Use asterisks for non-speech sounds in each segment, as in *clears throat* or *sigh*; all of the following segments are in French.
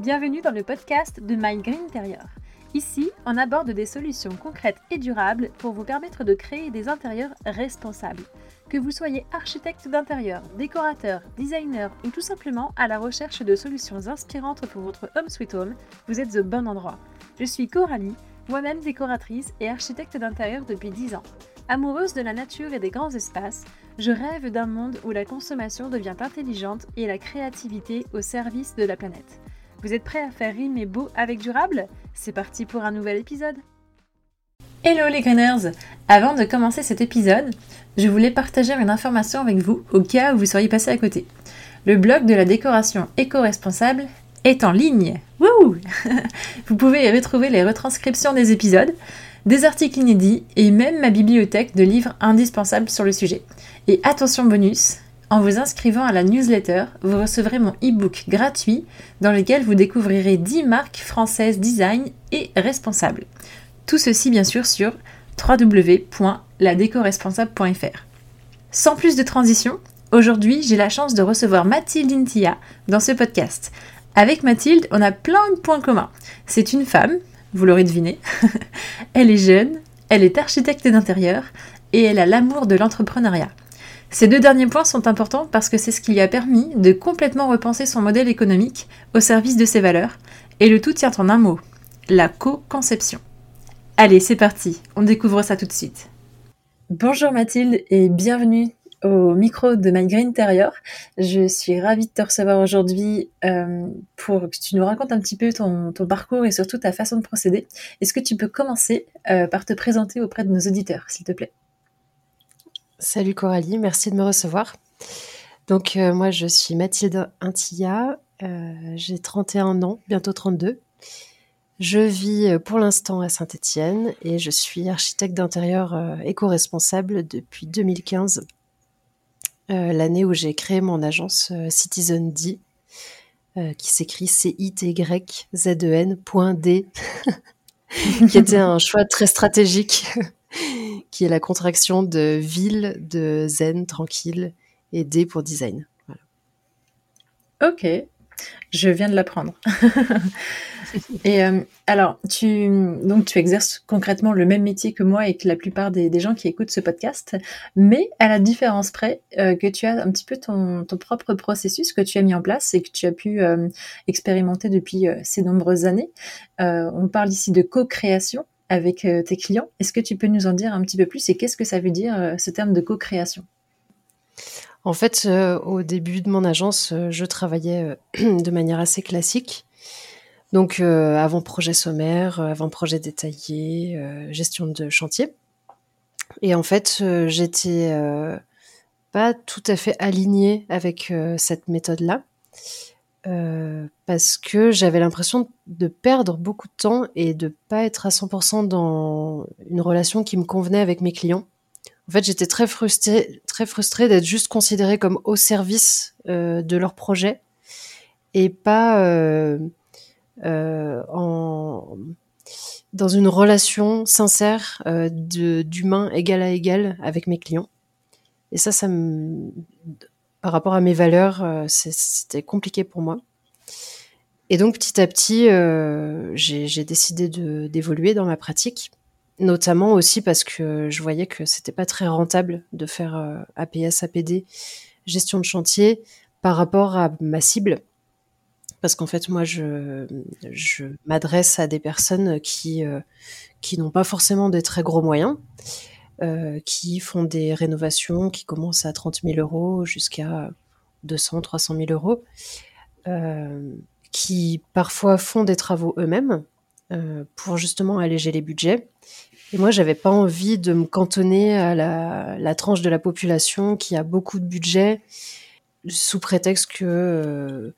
bienvenue dans le podcast de My Green Interior. Ici, on aborde des solutions concrètes et durables pour vous permettre de créer des intérieurs responsables. Que vous soyez architecte d'intérieur, décorateur, designer ou tout simplement à la recherche de solutions inspirantes pour votre home sweet home, vous êtes au bon endroit. Je suis Coralie, moi-même décoratrice et architecte d'intérieur depuis 10 ans. Amoureuse de la nature et des grands espaces, je rêve d'un monde où la consommation devient intelligente et la créativité au service de la planète. Vous êtes prêts à faire rimer beau avec durable? C'est parti pour un nouvel épisode Hello les greeners Avant de commencer cet épisode, je voulais partager une information avec vous au cas où vous seriez passé à côté. Le blog de la décoration éco-responsable est en ligne. Wouh *laughs* Vous pouvez y retrouver les retranscriptions des épisodes, des articles inédits et même ma bibliothèque de livres indispensables sur le sujet. Et attention bonus, en vous inscrivant à la newsletter, vous recevrez mon e-book gratuit dans lequel vous découvrirez 10 marques françaises design et responsables. Tout ceci bien sûr sur www.ladécoresponsable.fr. Sans plus de transition, aujourd'hui j'ai la chance de recevoir Mathilde Intia dans ce podcast. Avec Mathilde, on a plein de points communs. C'est une femme, vous l'aurez deviné. *laughs* elle est jeune, elle est architecte d'intérieur et elle a l'amour de l'entrepreneuriat. Ces deux derniers points sont importants parce que c'est ce qui lui a permis de complètement repenser son modèle économique au service de ses valeurs, et le tout tient en un mot, la co-conception. Allez, c'est parti, on découvre ça tout de suite. Bonjour Mathilde et bienvenue au micro de My Green. Je suis ravie de te recevoir aujourd'hui euh, pour que tu nous racontes un petit peu ton, parcours et surtout ta façon de procéder. Est-ce que tu peux commencer euh, par te présenter auprès de nos auditeurs, s'il te plaît? Salut Coralie, merci de me recevoir. Donc euh, moi je suis Mathilde Intilla, j'ai 31 ans, bientôt 32. Je vis pour l'instant à Saint-Étienne et je suis architecte d'intérieur éco-responsable depuis 2015 euh, l'année où j'ai créé mon agence euh, Citizen D, euh, qui s'écrit C-I-T-Y-Z-E-N.D, *laughs* qui était un choix très stratégique, *laughs* *laughs* qui est la contraction de ville, de zen, tranquille, et D pour design. Ok, je viens de l'apprendre. *laughs* et euh, alors, tu, donc, tu exerces concrètement le même métier que moi et que la plupart des, gens qui écoutent ce podcast, mais à la différence près euh, que tu as un petit peu ton, propre processus que tu as mis en place et que tu as pu euh, expérimenter depuis ces nombreuses années. on parle ici de co-création avec tes clients. Est-ce que tu peux nous en dire un petit peu plus et qu'est-ce que ça veut dire ce terme de co-création? En fait, au début de mon agence, je travaillais *clears throat* de manière assez classique. Donc euh, avant-projet sommaire, euh, avant-projet détaillé, euh, gestion de chantier. Et en fait, j'étais pas tout à fait alignée avec cette méthode-là. Parce que j'avais l'impression de perdre beaucoup de temps et de pas être à 100% dans une relation qui me convenait avec mes clients. En fait, j'étais très frustrée, très frustrée d'être juste considérée comme au service de leur projet et pas euh, en, dans une relation sincère euh, d'humain égal à égal avec mes clients. Et ça, ça me, par rapport à mes valeurs, euh, c'était compliqué pour moi. Et donc petit à petit, euh, j'ai décidé d'évoluer dans ma pratique, notamment aussi parce que je voyais que c'était pas très rentable de faire euh, APS, APD, gestion de chantier par rapport à ma cible parce qu'en fait moi je, m'adresse à des personnes qui qui n'ont pas forcément des très gros moyens, euh, qui font des rénovations qui commencent à 30 000 euros jusqu'à 200, 300 000 euros, euh, qui parfois font des travaux eux-mêmes euh, pour justement alléger les budgets. Et moi, j'avais pas envie de me cantonner à la, tranche de la population qui a beaucoup de budget sous prétexte que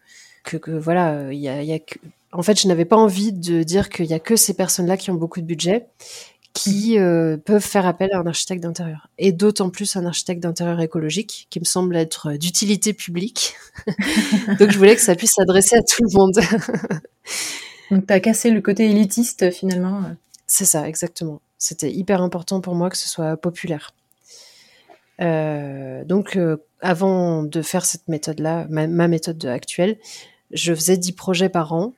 que, voilà, il y a, en fait, je n'avais pas envie de dire qu'il y a que ces personnes-là qui ont beaucoup de budget qui euh, peuvent faire appel à un architecte d'intérieur. Et d'autant plus un architecte d'intérieur écologique, qui me semble être d'utilité publique. *laughs* Donc je voulais que ça puisse s'adresser à tout le monde. *laughs* Donc tu as cassé le côté élitiste finalement. C'est ça, exactement. C'était hyper important pour moi que ce soit populaire. Euh, donc euh, avant de faire cette méthode-là, ma, ma méthode actuelle, je faisais 10 projets par an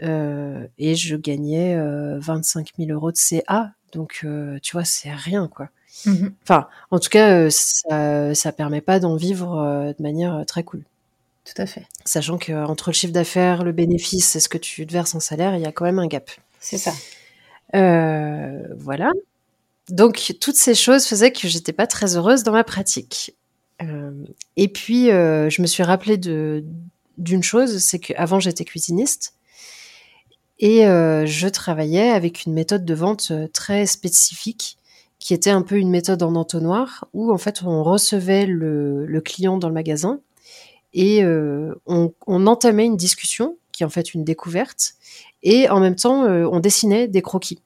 et je gagnais 25 000 euros de CA. Donc, tu vois, c'est rien, quoi. Mmh enfin, en tout cas, ça, ça permet pas d'en vivre de manière très cool. Tout à fait. Sachant qu'entre le chiffre d'affaires, le bénéfice et ce que tu te verses en salaire, il y a quand même un gap. C'est ça. voilà. Donc toutes ces choses faisaient que j'étais pas très heureuse dans ma pratique. Euh, et puis euh, je me suis rappelé de d'une chose, c'est qu'avant j'étais cuisiniste et euh, je travaillais avec une méthode de vente très spécifique qui était un peu une méthode en entonnoir où en fait on recevait le, le client dans le magasin et on, on, entamait une discussion qui est en fait une découverte et en même temps on dessinait des croquis.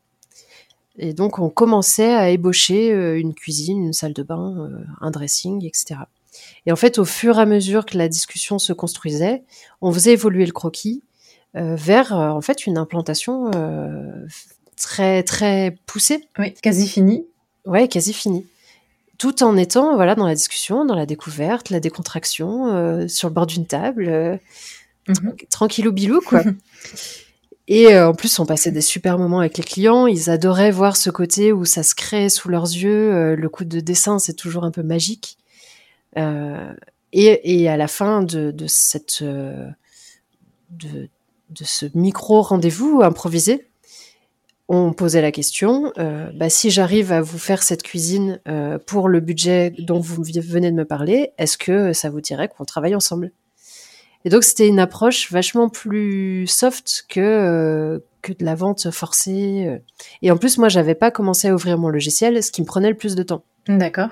Et donc, on commençait à ébaucher euh, une cuisine, une salle de bain, euh, un dressing, etc. Et en fait, au fur et à mesure que la discussion se construisait, on faisait évoluer le croquis euh, vers, en fait, une implantation très, très poussée. Oui, quasi finie. Ouais, quasi finie. Tout en étant, voilà, dans la discussion, dans la découverte, la décontraction, sur le bord d'une table, mhm. tranquillou bilou, quoi. *laughs* Et euh, en plus, on passait des super moments avec les clients. Ils adoraient voir ce côté où ça se crée sous leurs yeux. Euh, le coup de dessin, c'est toujours un peu magique. Euh, et, et, à la fin de, de cette euh, de, de, ce micro rendez-vous improvisé, on posait la question bah, si j'arrive à vous faire cette cuisine pour le budget dont vous venez de me parler, est-ce que ça vous dirait qu'on travaille ensemble? Et donc c'était une approche vachement plus soft que euh, que de la vente forcée. Euh. Et en plus, moi, j'avais pas commencé à ouvrir mon logiciel, ce qui me prenait le plus de temps. D'accord.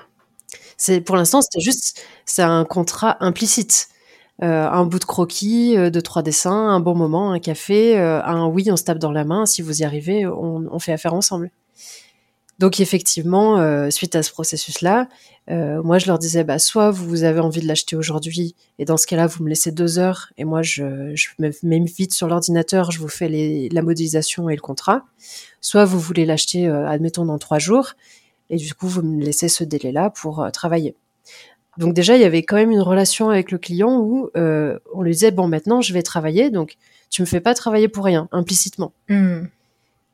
C'est pour l'instant, c'était juste, c'est un contrat implicite. Euh, un bout de croquis, euh, de trois dessins, un bon moment, un café, un oui, on se tape dans la main. Si vous y arrivez, on, fait affaire ensemble. Donc effectivement, euh, suite à ce processus-là, euh, moi je leur disais, bah, soit vous avez envie de l'acheter aujourd'hui, et dans ce cas-là, vous me laissez deux heures, et moi je, me mets vite sur l'ordinateur, je vous fais la modélisation et le contrat. Soit vous voulez l'acheter, euh, admettons, dans trois jours, et du coup vous me laissez ce délai-là pour travailler. Donc déjà, il y avait quand même une relation avec le client où on lui disait, bon maintenant je vais travailler, donc tu me fais pas travailler pour rien, implicitement. Mmh.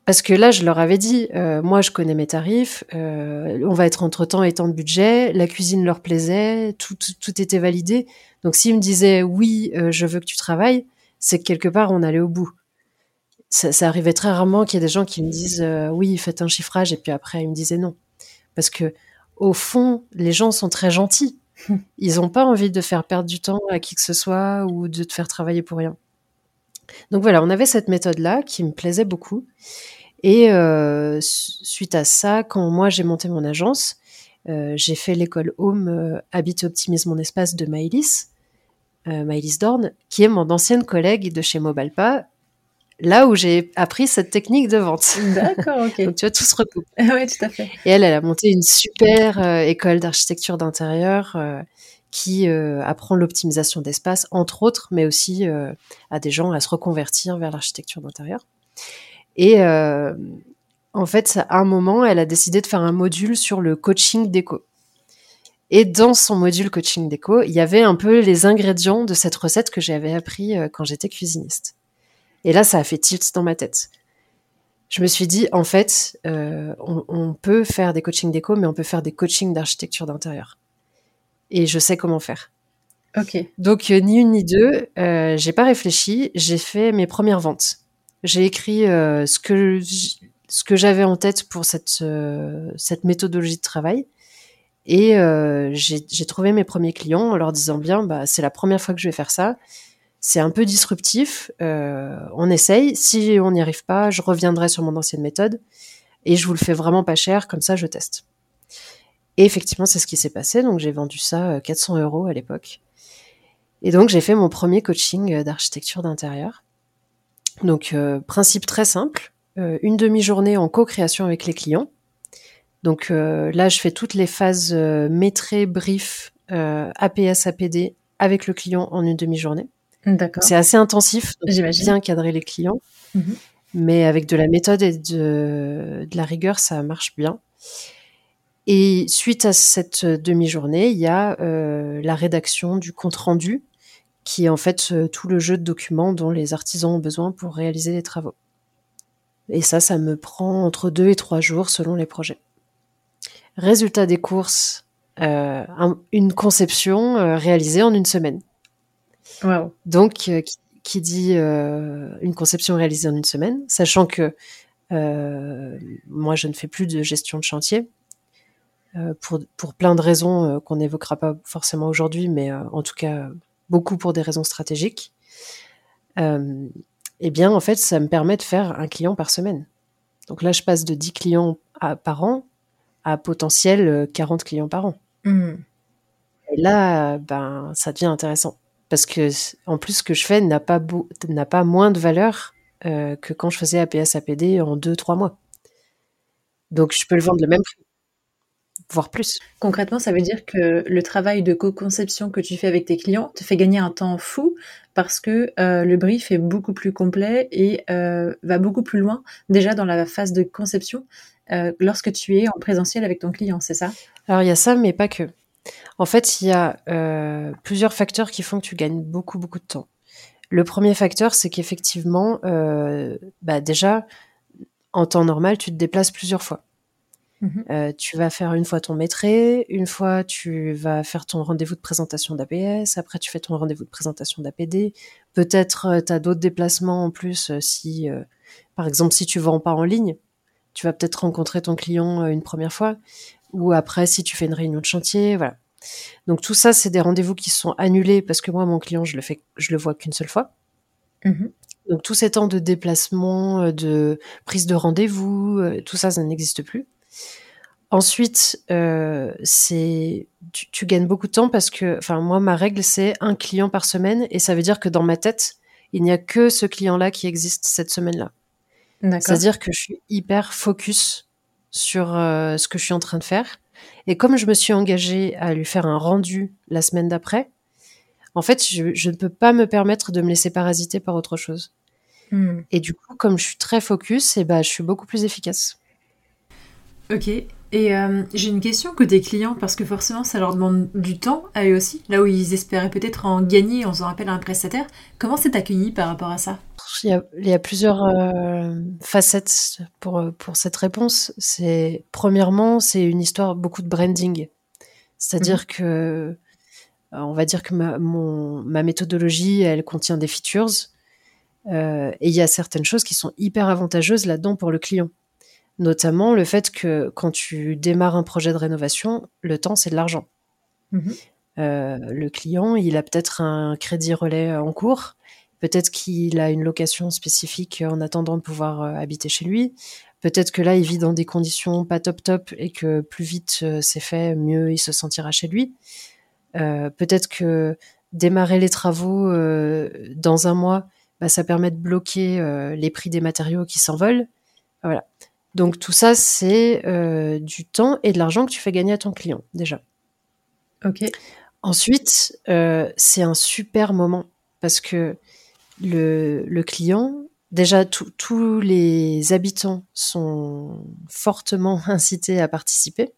Parce que là, je leur avais dit, euh, moi, je connais mes tarifs, euh, on va être entre temps et temps de budget, la cuisine leur plaisait, tout, tout, était validé. Donc, s'ils me disaient, oui, euh, je veux que tu travailles, c'est que quelque part, on allait au bout. Ça, ça arrivait très rarement qu'il y ait des gens qui me disent, oui, faites un chiffrage, et puis après, ils me disaient non. Parce que, au fond, les gens sont très gentils. Ils n'ont pas envie de faire perdre du temps à qui que ce soit ou de te faire travailler pour rien. Donc voilà, on avait cette méthode-là qui me plaisait beaucoup. Et euh, suite à ça, quand moi j'ai monté mon agence, euh, j'ai fait l'école Home euh, Habite Optimise mon espace de Maïlis, euh, Maïlis Dorn, qui est mon ancienne collègue de chez Mobalpa, là où j'ai appris cette technique de vente. D'accord, ok. *laughs* Donc tu vois, tout se recoupe. oui, tout à fait. Et elle, elle a monté une super euh, école d'architecture d'intérieur euh, qui apprend l'optimisation d'espace, entre autres, mais aussi à des gens à se reconvertir vers l'architecture d'intérieur. Et euh, en fait, à un moment, elle a décidé de faire un module sur le coaching déco. Et dans son module coaching déco, il y avait un peu les ingrédients de cette recette que j'avais appris euh, quand j'étais cuisiniste. Et là, ça a fait tilt dans ma tête. Je me suis dit, en fait, euh, on, on, peut faire des coachings déco, mais on peut faire des coachings d'architecture d'intérieur. Et je sais comment faire. Ok. Donc, euh, ni une ni deux, euh, j'ai pas réfléchi, j'ai fait mes premières ventes. J'ai écrit euh, ce que ce que j'avais en tête pour cette cette méthodologie de travail et j'ai trouvé mes premiers clients en leur disant bien bah c'est la première fois que je vais faire ça c'est un peu disruptif on essaye. Si on n'y arrive pas je reviendrai sur mon ancienne méthode et je vous le fais vraiment pas cher comme ça je teste. Et effectivement c'est ce qui s'est passé. Donc j'ai vendu ça 400 euros à l'époque. Et donc j'ai fait mon premier coaching d'architecture d'intérieur. Donc, euh, principe très simple, euh, une demi-journée en co-création avec les clients. Donc euh, là, je fais toutes les phases maîtrées, brief, APS, APD avec le client en une demi-journée. D'accord. C'est assez intensif, J'imagine. bien cadrer les clients. Mhm. Mais avec de la méthode et de, de, la rigueur, ça marche bien. Et suite à cette demi-journée, il y a la rédaction du compte rendu qui est en fait tout le jeu de documents dont les artisans ont besoin pour réaliser les travaux. Et ça, ça me prend entre deux et trois jours selon les projets. Résultat des courses, euh, une conception euh, réalisée en une semaine. Wow. Donc, euh, qui, dit une conception réalisée en une semaine, sachant que moi, je ne fais plus de gestion de chantier. pour, pour plein de raisons qu'on n'évoquera pas forcément aujourd'hui, mais en tout cas beaucoup pour des raisons stratégiques. eh bien, en fait, ça me permet de faire un client par semaine. Donc là, je passe de 10 clients par an à potentiel 40 clients par an. Mmh. Et là, ben, ça devient intéressant. Parce que, en plus, ce que je fais n'a pas, n'a pas moins de valeur euh, que quand je faisais APS APD en 2-3 mois. Donc, je peux le vendre le même prix, voire plus. Concrètement, ça veut dire que le travail de co-conception que tu fais avec tes clients te fait gagner un temps fou parce que euh, le brief est beaucoup plus complet et euh, va beaucoup plus loin déjà dans la phase de conception lorsque tu es en présentiel avec ton client, c'est ça? Alors il y a ça, mais pas que. En fait, il y a euh, plusieurs facteurs qui font que tu gagnes beaucoup, beaucoup de temps. Le premier facteur, c'est qu'effectivement, euh, bah déjà, en temps normal, tu te déplaces plusieurs fois. Mhm. Euh, tu vas faire une fois ton maîtrise, une fois tu vas faire ton rendez-vous de présentation d'APS, après tu fais ton rendez-vous de présentation d'APD. Peut-être tu as d'autres déplacements en plus si, par exemple, si tu vends pas en ligne, tu vas peut-être rencontrer ton client une première fois ou après si tu fais une réunion de chantier, voilà. Donc tout ça, c'est des rendez-vous qui sont annulés parce que moi, mon client, je le fais, je le vois qu'une seule fois. Mhm. Donc tous ces temps de déplacement, euh, de prise de rendez-vous, euh, tout ça, ça n'existe plus. Ensuite, euh, c'est tu, tu, gagnes beaucoup de temps parce que, enfin moi, ma règle c'est un client par semaine et ça veut dire que dans ma tête, il n'y a que ce client-là qui existe cette semaine-là. C'est-à-dire que je suis hyper focus sur euh, ce que je suis en train de faire. Et comme je me suis engagée à lui faire un rendu la semaine d'après, en fait, je, ne peux pas me permettre de me laisser parasiter par autre chose. Hmm. Et du coup, comme je suis très focus, et eh ben, je suis beaucoup plus efficace. Ok. Et euh, j'ai une question côté client, parce que forcément, ça leur demande du temps à eux aussi, là où ils espéraient peut-être en gagner en faisant appel à un prestataire. Comment c'est accueilli par rapport à ça? Il y, a, plusieurs euh, facettes pour, pour cette réponse. C'est premièrement, c'est une histoire beaucoup de branding. C'est-à-dire mhm. que euh, on va dire que ma, mon, ma méthodologie, elle contient des features euh, et il y a certaines choses qui sont hyper avantageuses là-dedans pour le client. Notamment le fait que quand tu démarres un projet de rénovation, le temps c'est de l'argent. Mhm. le client, il a peut-être un crédit relais en cours Peut-être qu'il a une location spécifique en attendant de pouvoir euh, habiter chez lui. Peut-être que là, il vit dans des conditions pas top top et que plus vite euh, c'est fait, mieux il se sentira chez lui. Euh, peut-être que démarrer les travaux dans un mois, bah, ça permet de bloquer les prix des matériaux qui s'envolent. Voilà. Donc tout ça, c'est du temps et de l'argent que tu fais gagner à ton client déjà. Ok. Ensuite, c'est un super moment parce que le, client, déjà tous les habitants sont fortement *laughs* incités à participer.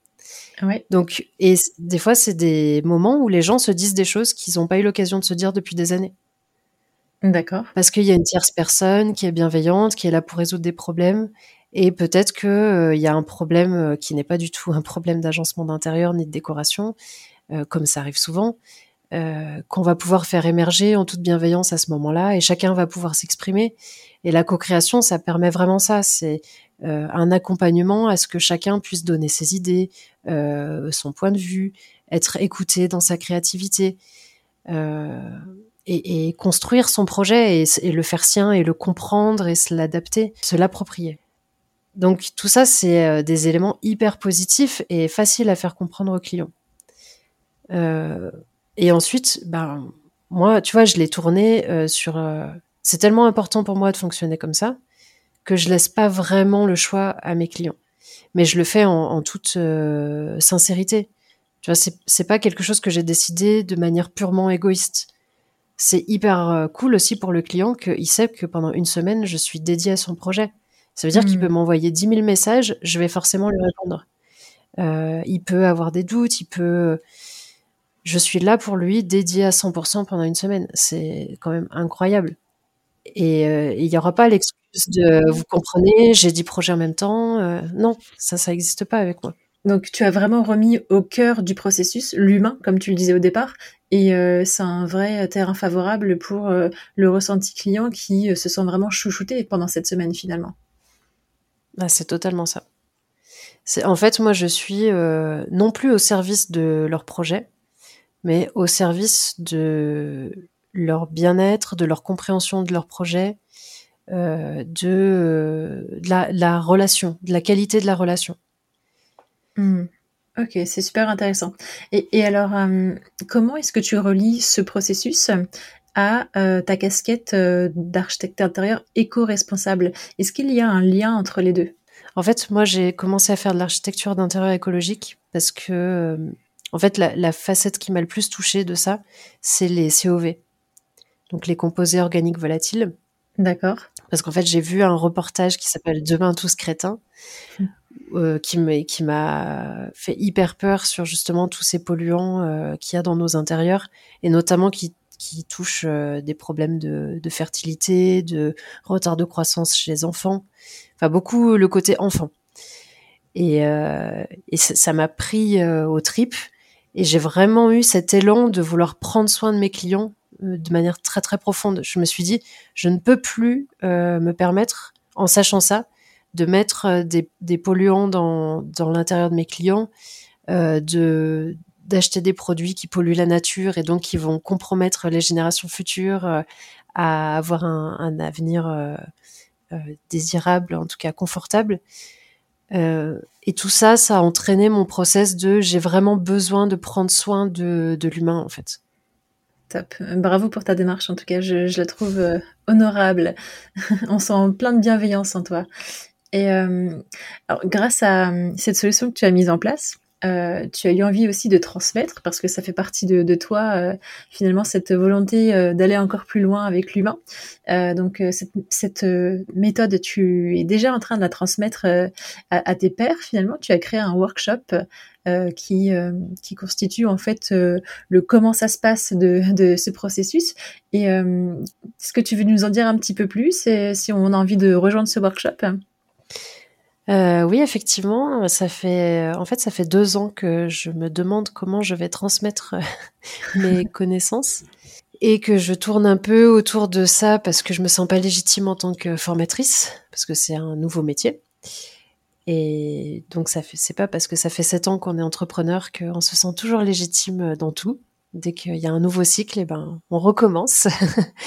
Donc, et des fois, c'est des moments où les gens se disent des choses qu'ils n'ont pas eu l'occasion de se dire depuis des années. D'accord. Parce qu'il y a une tierce personne qui est bienveillante, qui est là pour résoudre des problèmes. Et peut-être qu'il euh, y a un problème euh, qui n'est pas du tout un problème d'agencement d'intérieur ni de décoration, euh, comme ça arrive souvent, qu'on va pouvoir faire émerger en toute bienveillance à ce moment-là, et chacun va pouvoir s'exprimer. Et la co-création, ça permet vraiment ça. C'est un accompagnement à ce que chacun puisse donner ses idées, son point de vue, être écouté dans sa créativité. Et, construire son projet et, et, le faire sien et le comprendre et se l'adapter, se l'approprier. Donc tout ça, c'est des éléments hyper positifs et faciles à faire comprendre aux clients. Euh, et ensuite, ben, moi, tu vois, je l'ai tourné euh, sur. Euh, c'est tellement important pour moi de fonctionner comme ça que je laisse pas vraiment le choix à mes clients. Mais je le fais en, toute euh, sincérité. Tu vois, c'est pas quelque chose que j'ai décidé de manière purement égoïste. C'est hyper cool aussi pour le client qu'il sait que pendant une semaine, je suis dédiée à son projet. Ça veut dire qu'il hmm. peut m'envoyer 10 000 messages, je vais forcément lui répondre. il peut avoir des doutes, il peut je suis là pour lui, dédié à 100% pendant une semaine. C'est quand même incroyable. Et euh, il n'y aura pas l'excuse de vous comprenez, j'ai 10 projets en même temps. Euh, non, ça, ça n'existe pas avec moi. Donc tu as vraiment remis au cœur du processus l'humain, comme tu le disais au départ, et euh, c'est un vrai terrain favorable pour le ressenti client qui se sent vraiment chouchouté pendant cette semaine finalement. Ah, c'est totalement ça. En fait, moi, je suis non plus au service de leur projet, mais au service de leur bien-être, de leur compréhension de leur projet, euh, de, la, relation, de la qualité de la relation. Hmm. Ok, c'est super intéressant. Et, alors, euh, comment est-ce que tu relis ce processus? À euh, ta casquette d'architecte intérieur éco-responsable Est-ce qu'il y a un lien entre les deux? En fait, moi, j'ai commencé à faire de l'architecture d'intérieur écologique parce que, en fait, la, la facette qui m'a le plus touchée de ça, c'est les COV donc les composés organiques volatiles. D'accord. Parce qu'en fait, j'ai vu un reportage qui s'appelle Demain tous crétins, euh, qui m'a fait hyper peur sur justement tous ces polluants euh, qu'il y a dans nos intérieurs, et notamment qui, qui touchent euh, des problèmes de, fertilité, de retard de croissance chez les enfants, enfin beaucoup le côté enfant. Et, et ça m'a pris aux tripes, et j'ai vraiment eu cet élan de vouloir prendre soin de mes clients euh, de manière très très profonde. Je me suis dit, je ne peux plus euh, me permettre, en sachant ça, de mettre euh, des, des polluants dans, dans l'intérieur de mes clients, de d'acheter des produits qui polluent la nature et donc qui vont compromettre les générations futures à avoir un, avenir désirable, en tout cas confortable. et tout ça, ça a entraîné mon process de j'ai vraiment besoin de prendre soin de, de l'humain en fait. Top. Bravo pour ta démarche, en tout cas, je, la trouve euh, honorable. *laughs* On sent plein de bienveillance en toi. Et euh, grâce à euh, cette solution que tu as mise en place, euh, tu as eu envie aussi de transmettre parce que ça fait partie de, de toi euh, finalement cette volonté euh, d'aller encore plus loin avec l'humain. donc cette, cette méthode, tu es déjà en train de la transmettre à, à, tes pairs finalement. Tu as créé un workshop qui, qui constitue en fait le comment ça se passe de, de ce processus. Et est-ce que tu veux nous en dire un petit peu plus et si on a envie de rejoindre ce workshop? Euh, oui, effectivement, ça fait en fait ça fait deux ans que je me demande comment je vais transmettre euh, *laughs* mes *laughs* connaissances et que je tourne un peu autour de ça parce que je me sens pas légitime en tant que formatrice parce que c'est un nouveau métier. Et donc ça fait c'est pas parce que ça fait sept ans qu'on est entrepreneur qu'on se sent toujours légitime dans tout dès qu'il y a un nouveau cycle, et eh ben, on recommence.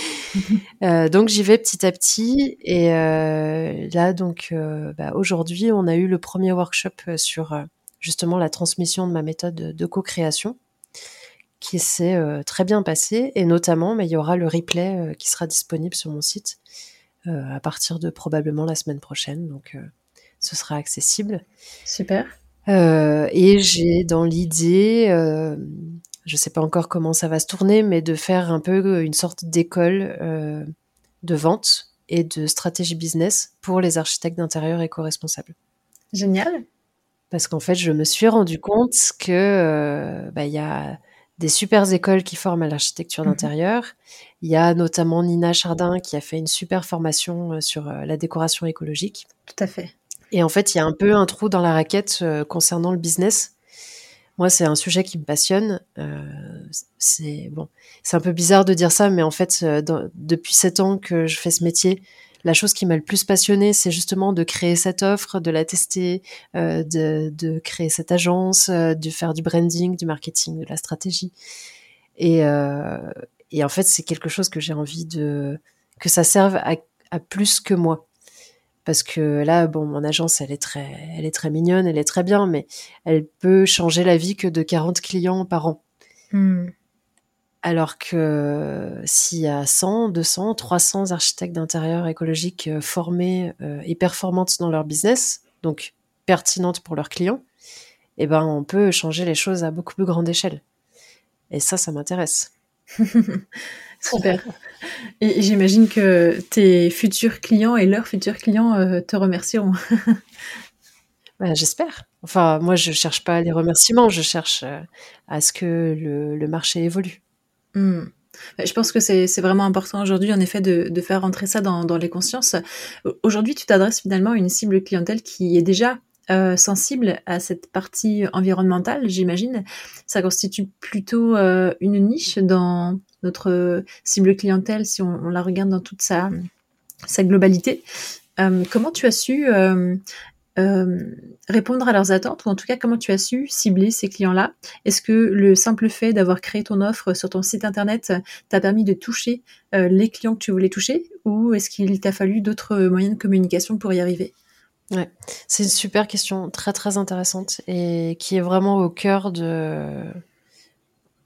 *laughs* euh, donc j'y vais petit à petit. Et euh, là, donc euh, bah, aujourd'hui, on a eu le premier workshop sur justement la transmission de ma méthode de co-création, qui s'est très bien passé. Et notamment, mais il y aura le replay qui sera disponible sur mon site à partir de probablement la semaine prochaine. Donc ce sera accessible. Super. et j'ai dans l'idée je sais pas encore comment ça va se tourner, mais de faire un peu une sorte d'école euh, de vente et de stratégie business pour les architectes d'intérieur éco-responsables. Génial. Parce qu'en fait, je me suis rendu compte que euh, bah, il y a des super écoles qui forment à l'architecture mhm. d'intérieur. Il y a notamment Nina Chardin qui a fait une super formation euh, sur la décoration écologique. Tout à fait. Et en fait, il y a un peu un trou dans la raquette concernant le business c'est un sujet qui me passionne. Euh, c'est bon, c'est un peu bizarre de dire ça, mais en fait, euh, depuis sept ans que je fais ce métier, la chose qui m'a le plus passionné, c'est justement de créer cette offre, de la tester, euh, de, créer cette agence, de faire du branding, du marketing, de la stratégie. Et, en fait, c'est quelque chose que j'ai envie de que ça serve à plus que moi parce que là, bon, mon agence, elle est très, elle est très mignonne, elle est très bien, mais elle peut changer la vie que de 40 clients par an. Hmm. Alors que s'il y a 100, 200, 300 architectes d'intérieur écologique euh, formés euh, et performantes dans leur business, donc pertinentes pour leurs clients, eh ben, on peut changer les choses à beaucoup plus grande échelle. Et ça, ça m'intéresse. *laughs* Super. Et j'imagine que tes futurs clients et leurs futurs clients euh, te remercieront. *laughs* Bah, j'espère. Enfin, moi, je cherche pas les remerciements, je cherche à ce que le, marché évolue. Bah, je pense que c'est vraiment important aujourd'hui, en effet, de, faire rentrer ça dans, les consciences. Aujourd'hui, tu t'adresses finalement à une cible clientèle qui est déjà euh, sensible à cette partie environnementale, j'imagine. Ça constitue plutôt euh, une niche dans notre cible clientèle si on, la regarde dans toute sa, sa globalité. Euh, comment tu as su euh, répondre à leurs attentes ou en tout cas comment tu as su cibler ces clients-là? Est-ce que le simple fait d'avoir créé ton offre sur ton site internet t'a permis de toucher euh, les clients que tu voulais toucher ou est-ce qu'il t'a fallu d'autres moyens de communication pour y arriver? Ouais, c'est une super question, très très intéressante et qui est vraiment au cœur de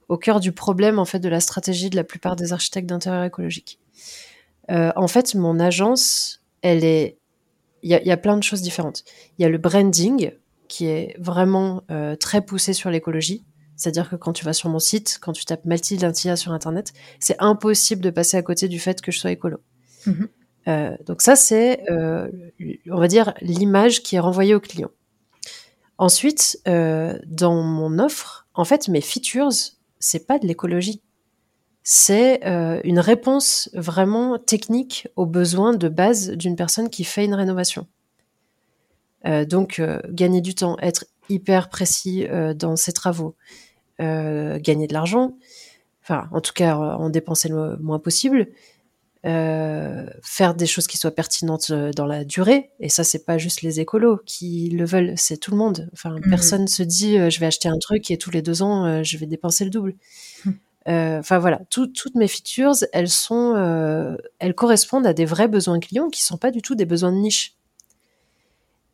au cœur du problème en fait de la stratégie de la plupart des architectes d'intérieur écologique. Euh, en fait, mon agence, elle est il y, a, plein de choses différentes. Il y a le branding qui est vraiment euh, très poussé sur l'écologie. C'est-à-dire que quand tu vas sur mon site, quand tu tapes Mathilde Intia sur Internet, c'est impossible de passer à côté du fait que je sois écolo. Mhm. Euh, donc ça, c'est, on va dire, l'image qui est renvoyée au client. Ensuite, dans mon offre, en fait, mes features, c'est pas de l'écologie c'est euh, une réponse vraiment technique aux besoins de base d'une personne qui fait une rénovation. Euh, donc, euh, gagner du temps, être hyper précis dans ses travaux, gagner de l'argent, enfin, en tout cas, en dépenser le moins possible, faire des choses qui soient pertinentes dans la durée. Et ça, c'est pas juste les écolos qui le veulent, c'est tout le monde. Enfin, mmh. personne se dit, je vais acheter un truc et tous les deux ans, je vais dépenser le double. Mmh. Euh, enfin voilà, toutes mes features, elles sont, euh, elles correspondent à des vrais besoins clients qui sont pas du tout des besoins de niche.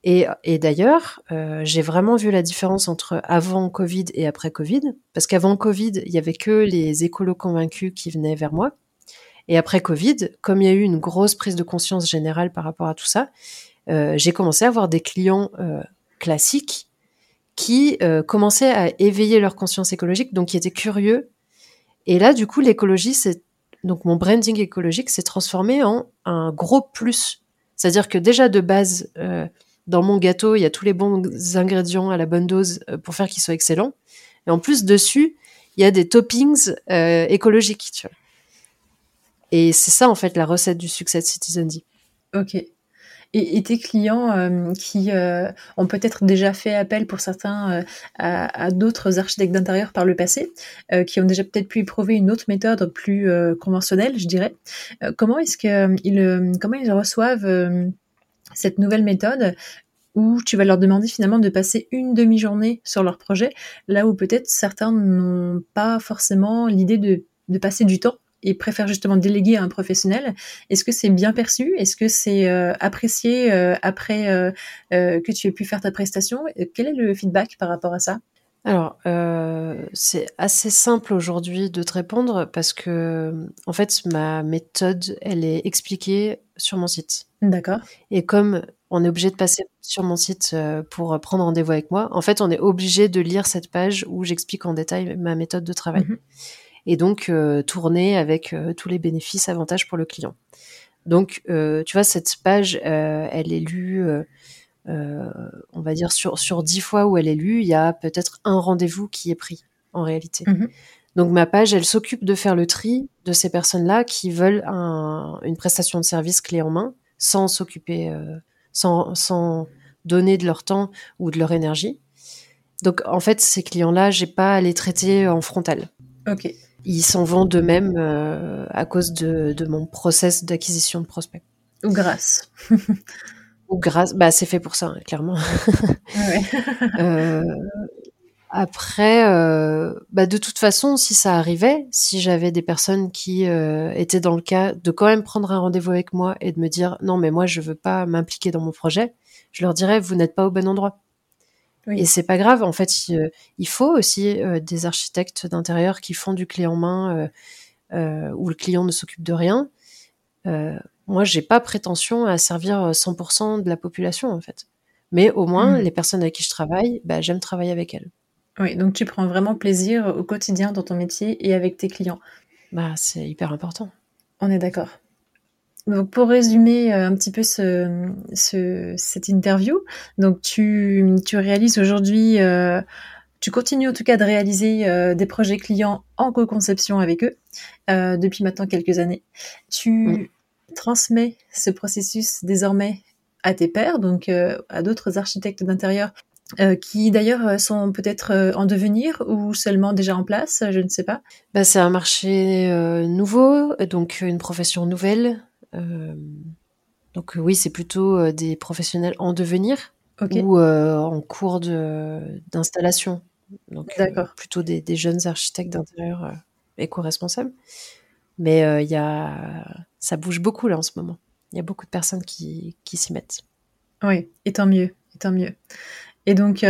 Et, d'ailleurs, euh, j'ai vraiment vu la différence entre avant Covid et après Covid, parce qu'avant Covid, il y avait que les écolos convaincus qui venaient vers moi. Et après Covid, comme il y a eu une grosse prise de conscience générale par rapport à tout ça, j'ai commencé à avoir des clients classiques qui commençaient à éveiller leur conscience écologique, donc qui étaient curieux et là, du coup, l'écologie, donc mon branding écologique s'est transformé en un gros plus. C'est-à-dire que déjà de base, euh, dans mon gâteau, il y a tous les bons ingrédients à la bonne dose euh, pour faire qu'il soit excellent. Et en plus, dessus, il y a des toppings euh, écologiques. Et c'est ça, en fait, la recette du succès de Citizen D. Ok et, tes clients euh, qui euh, ont peut-être déjà fait appel pour certains euh, à, d'autres architectes d'intérieur par le passé, qui ont déjà peut-être pu éprouver une autre méthode plus conventionnelle, je dirais. comment est-ce qu'ils comment ils reçoivent cette nouvelle méthode où tu vas leur demander finalement de passer une demi-journée sur leur projet, là où peut-être certains n'ont pas forcément l'idée de, de passer du temps et préfèrent justement déléguer à un professionnel. Est-ce que c'est bien perçu? Est-ce que c'est euh, apprécié euh, après euh, que tu aies pu faire ta prestation? Quel est le feedback par rapport à ça? Alors, c'est assez simple aujourd'hui de te répondre parce que, en fait, ma méthode, elle est expliquée sur mon site. D'accord. Et comme on est obligé de passer sur mon site pour prendre rendez-vous avec moi, en fait, on est obligé de lire cette page où j'explique en détail ma méthode de travail. Mhm et donc euh, tourner avec euh, tous les bénéfices, avantages pour le client. Donc, euh, tu vois, cette page, elle est lue, on va dire, sur, sur 10 fois où elle est lue, il y a peut-être un rendez-vous qui est pris, en réalité. Mmh donc, ma page, elle s'occupe de faire le tri de ces personnes-là qui veulent une prestation de service clé en main, sans s'occuper, sans, sans donner de leur temps ou de leur énergie. Donc, en fait, ces clients-là, j'ai pas à les traiter en frontal. Ok ils s'en vont d'eux-mêmes euh, à cause de, mon process d'acquisition de prospects. Ou grâce. *laughs* Ou grâce, bah c'est fait pour ça, hein, clairement. *laughs* Euh, après, euh, bah de toute façon, si ça arrivait, si j'avais des personnes qui étaient dans le cas de quand même prendre un rendez-vous avec moi et de me dire non mais moi je veux pas m'impliquer dans mon projet, je leur dirais vous n'êtes pas au bon endroit. Et c'est pas grave. En fait, il, faut aussi euh, des architectes d'intérieur qui font du clé en main euh, euh, où le client ne s'occupe de rien. moi, j'ai pas prétention à servir 100% de la population, en fait. Mais au moins, mmh. les personnes avec qui je travaille, bah, j'aime travailler avec elles. Oui, donc tu prends vraiment plaisir au quotidien dans ton métier et avec tes clients. Bah, c'est hyper important. On est d'accord. Donc pour résumer euh, un petit peu ce, cette interview, donc tu, tu réalises aujourd'hui, euh, tu continues en tout cas de réaliser euh, des projets clients en co-conception avec eux depuis maintenant quelques années. Tu transmets ce processus désormais à tes pairs, donc à d'autres architectes d'intérieur qui d'ailleurs sont peut-être en devenir ou seulement déjà en place, je ne sais pas. Bah, c'est un marché nouveau, donc une profession nouvelle donc oui, c'est plutôt euh, des professionnels en devenir ou euh, en cours d'installation. Donc plutôt des, jeunes architectes d'intérieur éco-responsables. Mais il y a, ça bouge beaucoup là en ce moment. Il y a beaucoup de personnes qui, qui s'y mettent. Oui, et tant mieux, et tant mieux. Et donc,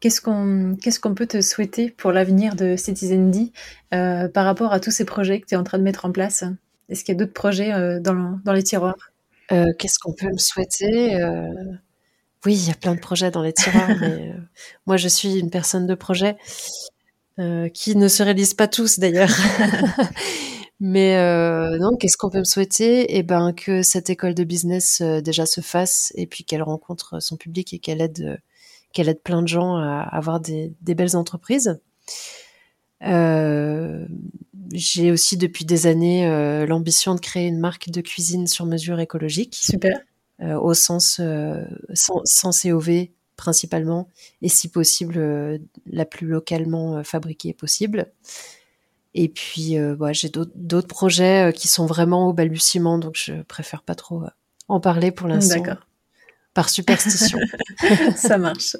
qu'est-ce qu'on qu'est-ce qu'on peut te souhaiter pour l'avenir de Citizen D par rapport à tous ces projets que tu es en train de mettre en place? Est-ce qu'il y a d'autres projets euh, dans, dans, les tiroirs? Euh, Qu'est-ce qu'on peut me souhaiter euh, Oui, il y a plein de projets dans les tiroirs, *laughs* mais moi je suis une personne de projet qui ne se réalise pas tous d'ailleurs. *laughs* mais non, qu'est-ce qu'on peut me souhaiter? Eh ben que cette école de business déjà se fasse et puis qu'elle rencontre son public et qu'elle aide qu'elle aide plein de gens à avoir des, des belles entreprises. Euh, j'ai aussi depuis des années euh, l'ambition de créer une marque de cuisine sur mesure écologique. Super. Euh, au sens sans, sans, COV principalement et si possible la plus localement fabriquée possible. Et puis j'ai d'autres projets qui sont vraiment au balbutiement donc je préfère pas trop en parler pour l'instant. D'accord. Par superstition. *laughs* *laughs* Ça marche.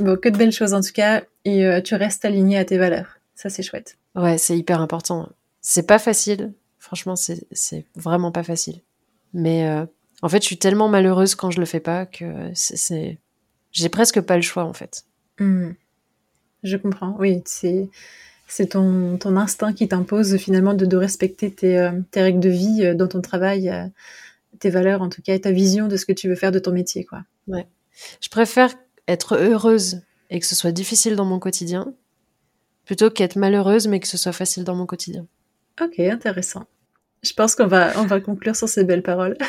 Bon, que de belles choses en tout cas, et euh, tu restes aligné à tes valeurs. Ça, c'est chouette. Ouais, c'est hyper important. C'est pas facile. Franchement, c'est vraiment pas facile. Mais euh, en fait, je suis tellement malheureuse quand je le fais pas que c'est. J'ai presque pas le choix, en fait. Hmm. Je comprends. Oui, c'est. C'est ton, ton instinct qui t'impose finalement de, de respecter tes, euh, tes, règles de vie dans ton travail, tes valeurs en tout cas, et ta vision de ce que tu veux faire de ton métier. Quoi. Ouais. Je préfère être heureuse et que ce soit difficile dans mon quotidien, plutôt qu'être malheureuse mais que ce soit facile dans mon quotidien. Ok, intéressant. Je pense qu'on va, on va conclure sur ces belles paroles. *laughs*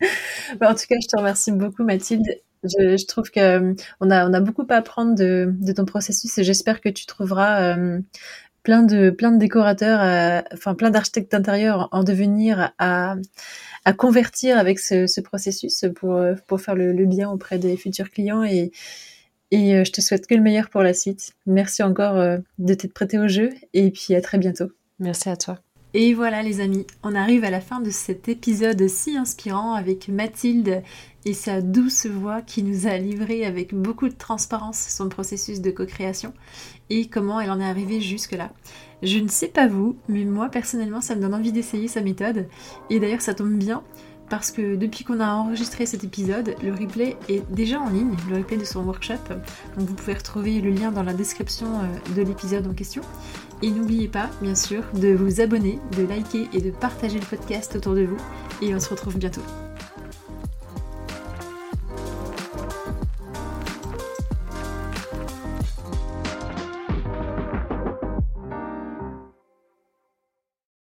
*laughs* Bah, en tout cas, je te remercie beaucoup, Mathilde. Je, je trouve que euh, on a, on a beaucoup à apprendre de, de ton processus et j'espère que tu trouveras euh, plein de plein de décorateurs, euh, enfin plein d'architectes d'intérieur en devenir à, à convertir avec ce, ce processus pour pour faire le, le, bien auprès des futurs clients et et euh, je te souhaite que le meilleur pour la suite. Merci encore de t'être prêté au jeu et puis à très bientôt. Merci à toi. Et voilà les amis, on arrive à la fin de cet épisode si inspirant avec Mathilde et sa douce voix qui nous a livré avec beaucoup de transparence son processus de co-création et comment elle en est arrivée jusque-là. Je ne sais pas vous, mais moi personnellement ça me donne envie d'essayer sa méthode et d'ailleurs ça tombe bien parce que depuis qu'on a enregistré cet épisode, le replay est déjà en ligne, le replay de son workshop. Donc vous pouvez retrouver le lien dans la description euh, de l'épisode en question. Et n'oubliez pas, bien sûr, de vous abonner, de liker et de partager le podcast autour de vous. Et on se retrouve bientôt.